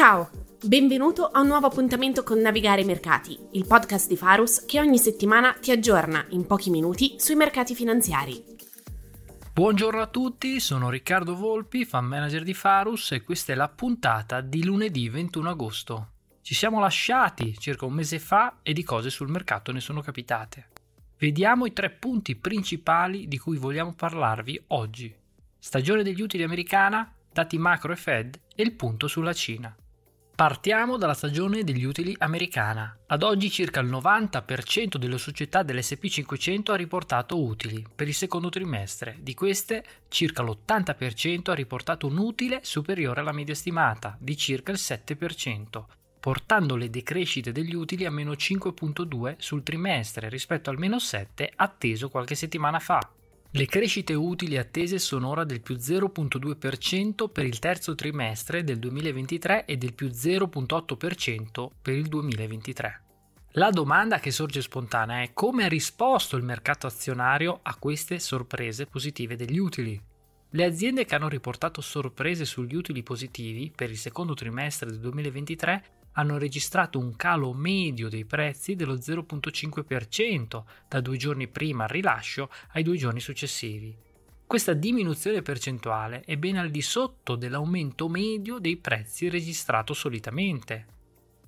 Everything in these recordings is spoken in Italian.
Ciao, benvenuto a un nuovo appuntamento con Navigare i Mercati, il podcast di Farus che ogni settimana ti aggiorna in pochi minuti sui mercati finanziari. Buongiorno a tutti, sono Riccardo Volpi, fan manager di Farus e questa è la puntata di lunedì 21 agosto. Ci siamo lasciati circa un mese fa e di cose sul mercato ne sono capitate. Vediamo i tre punti principali di cui vogliamo parlarvi oggi. Stagione degli utili americana, dati macro e Fed e il punto sulla Cina. Partiamo dalla stagione degli utili americana. Ad oggi circa il 90% delle società dell'SP 500 ha riportato utili per il secondo trimestre. Di queste, circa l'80% ha riportato un utile superiore alla media stimata, di circa il 7%, portando le decrescite degli utili a meno 5.2 sul trimestre rispetto al meno 7 atteso qualche settimana fa. Le crescite utili attese sono ora del più 0.2% per il terzo trimestre del 2023 e del più 0.8% per il 2023. La domanda che sorge spontanea è come ha risposto il mercato azionario a queste sorprese positive degli utili. Le aziende che hanno riportato sorprese sugli utili positivi per il secondo trimestre del 2023 hanno registrato un calo medio dei prezzi dello 0.5% da due giorni prima al rilascio ai due giorni successivi. Questa diminuzione percentuale è ben al di sotto dell'aumento medio dei prezzi registrato solitamente.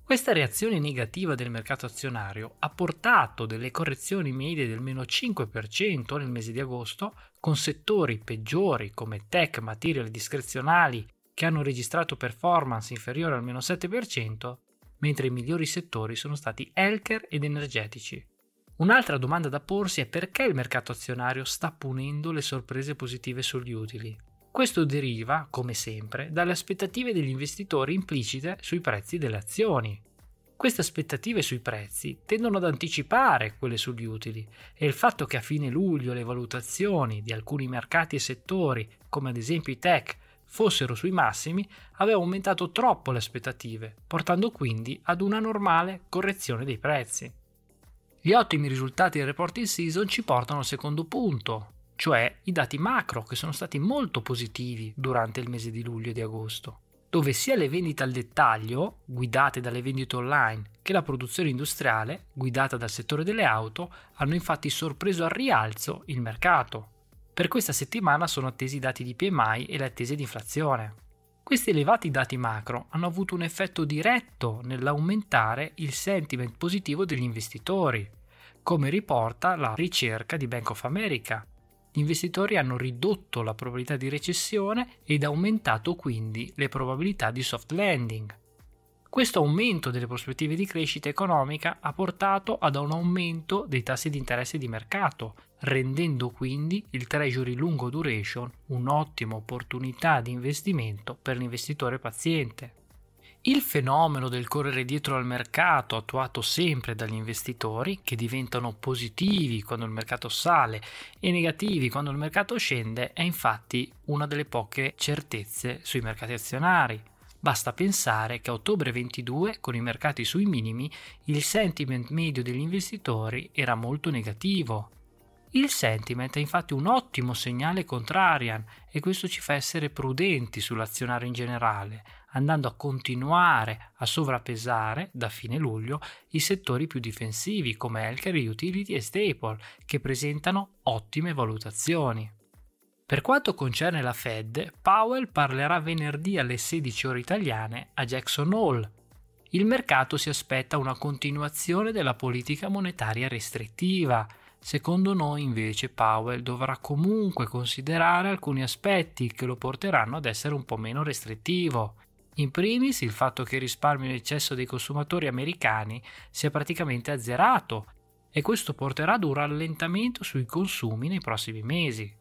Questa reazione negativa del mercato azionario ha portato delle correzioni medie del meno 5% nel mese di agosto, con settori peggiori come tech, materiali discrezionali che hanno registrato performance inferiore al meno 7%, mentre i migliori settori sono stati healthcare ed energetici. Un'altra domanda da porsi è perché il mercato azionario sta punendo le sorprese positive sugli utili. Questo deriva, come sempre, dalle aspettative degli investitori implicite sui prezzi delle azioni. Queste aspettative sui prezzi tendono ad anticipare quelle sugli utili e il fatto che a fine luglio le valutazioni di alcuni mercati e settori, come ad esempio i tech, fossero sui massimi aveva aumentato troppo le aspettative, portando quindi ad una normale correzione dei prezzi. Gli ottimi risultati del reporting season ci portano al secondo punto, cioè i dati macro che sono stati molto positivi durante il mese di luglio e di agosto, dove sia le vendite al dettaglio, guidate dalle vendite online, che la produzione industriale, guidata dal settore delle auto, hanno infatti sorpreso al rialzo il mercato. Per questa settimana sono attesi i dati di PMI e le attese di inflazione. Questi elevati dati macro hanno avuto un effetto diretto nell'aumentare il sentiment positivo degli investitori, come riporta la ricerca di Bank of America. Gli investitori hanno ridotto la probabilità di recessione ed aumentato quindi le probabilità di soft landing. Questo aumento delle prospettive di crescita economica ha portato ad un aumento dei tassi di interesse di mercato, rendendo quindi il treasury lungo duration un'ottima opportunità di investimento per l'investitore paziente. Il fenomeno del correre dietro al mercato, attuato sempre dagli investitori, che diventano positivi quando il mercato sale e negativi quando il mercato scende, è infatti una delle poche certezze sui mercati azionari. Basta pensare che a ottobre 22, con i mercati sui minimi, il sentiment medio degli investitori era molto negativo. Il sentiment è infatti un ottimo segnale contrarian e questo ci fa essere prudenti sull'azionario in generale, andando a continuare a sovrappesare da fine luglio i settori più difensivi come healthcare, utility e staple, che presentano ottime valutazioni. Per quanto concerne la Fed, Powell parlerà venerdì alle 16 ore italiane a Jackson Hole. Il mercato si aspetta una continuazione della politica monetaria restrittiva. Secondo noi invece Powell dovrà comunque considerare alcuni aspetti che lo porteranno ad essere un po' meno restrittivo. In primis il fatto che il risparmio in eccesso dei consumatori americani sia praticamente azzerato e questo porterà ad un rallentamento sui consumi nei prossimi mesi.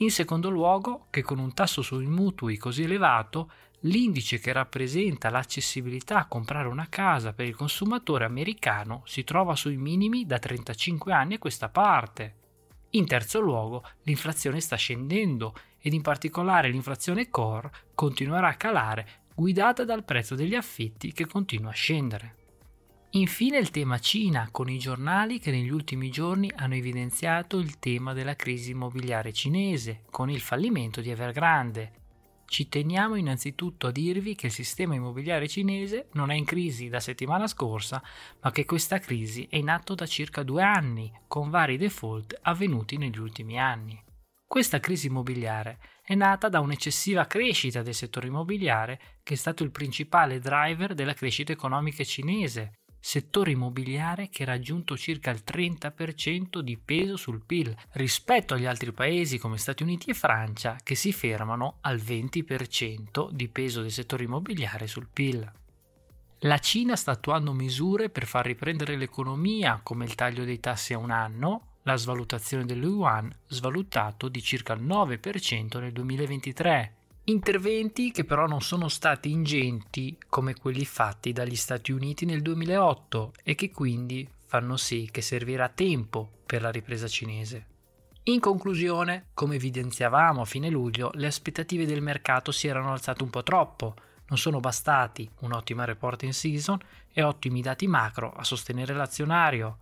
In secondo luogo, che con un tasso sui mutui così elevato, l'indice che rappresenta l'accessibilità a comprare una casa per il consumatore americano si trova sui minimi da 35 anni a questa parte. In terzo luogo, l'inflazione sta scendendo ed in particolare l'inflazione core continuerà a calare guidata dal prezzo degli affitti che continua a scendere. Infine il tema Cina, con i giornali che negli ultimi giorni hanno evidenziato il tema della crisi immobiliare cinese, con il fallimento di Evergrande. ci teniamo innanzitutto a dirvi che il sistema immobiliare cinese non è in crisi da settimana scorsa, ma che questa crisi è in atto da circa due anni, con vari default avvenuti negli ultimi anni. Questa crisi immobiliare è nata da un'eccessiva crescita del settore immobiliare che è stato il principale driver della crescita economica cinese, settore immobiliare che ha raggiunto circa il 30% di peso sul PIL rispetto agli altri paesi come Stati Uniti e Francia che si fermano al 20% di peso del settore immobiliare sul PIL. La Cina sta attuando misure per far riprendere l'economia come il taglio dei tassi a un anno, la svalutazione dello yuan svalutato di circa il 9% nel 2023 Interventi che però non sono stati ingenti come quelli fatti dagli Stati Uniti nel 2008 e che quindi fanno sì che servirà tempo per la ripresa cinese. In conclusione, come evidenziavamo a fine luglio, le aspettative del mercato si erano alzate un po' troppo, non sono bastati un'ottima reporting season e ottimi dati macro a sostenere l'azionario.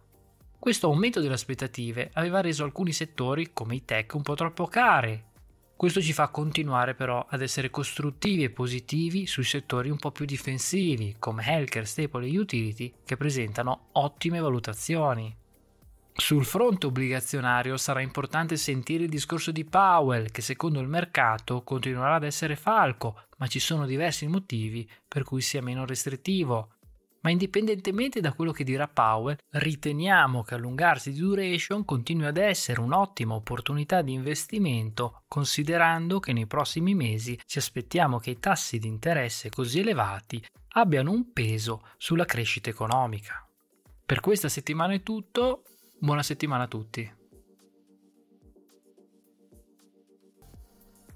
Questo aumento delle aspettative aveva reso alcuni settori come i tech un po' troppo cari questo ci fa continuare però ad essere costruttivi e positivi sui settori un po' più difensivi come healthcare, staple e utility che presentano ottime valutazioni. Sul fronte obbligazionario sarà importante sentire il discorso di Powell che secondo il mercato continuerà ad essere falco, ma ci sono diversi motivi per cui sia meno restrittivo. Ma indipendentemente da quello che dirà Powell, riteniamo che allungarsi di duration continui ad essere un'ottima opportunità di investimento, considerando che nei prossimi mesi ci aspettiamo che i tassi di interesse così elevati abbiano un peso sulla crescita economica. Per questa settimana è tutto, buona settimana a tutti.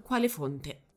quale fonte.